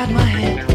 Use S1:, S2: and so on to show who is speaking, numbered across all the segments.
S1: Inside my head.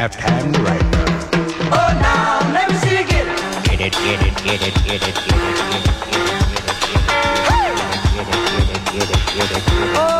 S2: Need to have time right.
S3: Oh, now, let me see you get it.
S2: Get it, get it, get it, get it, get it, get it, get it, get it, get it, get it, get it, get it, get it.
S3: Oh,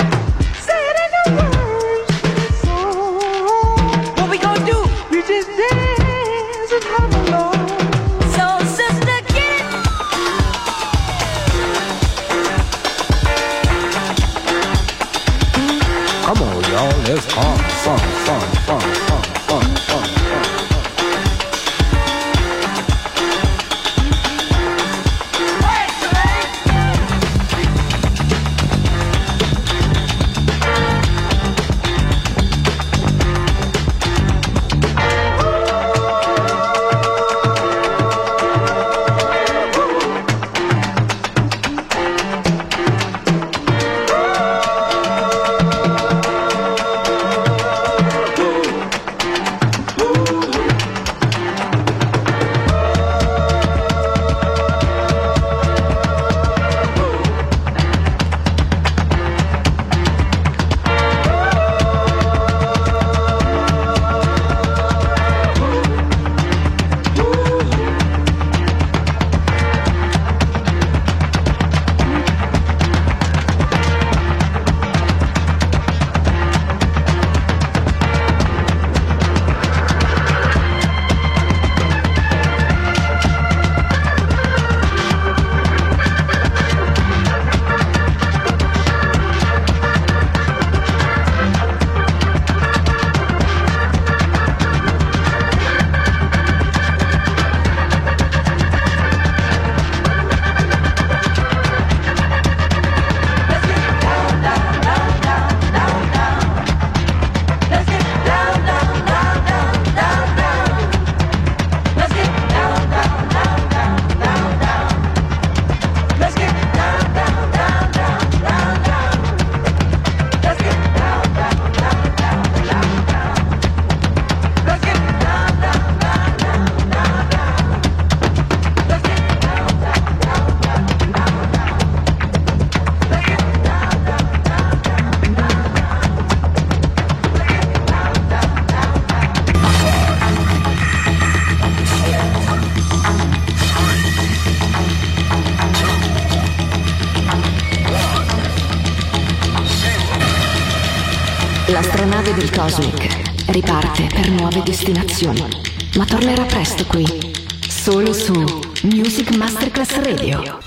S4: L'astronave del Cosmic riparte per nuove destinazioni, ma tornerà presto qui, solo su Music Masterclass Radio.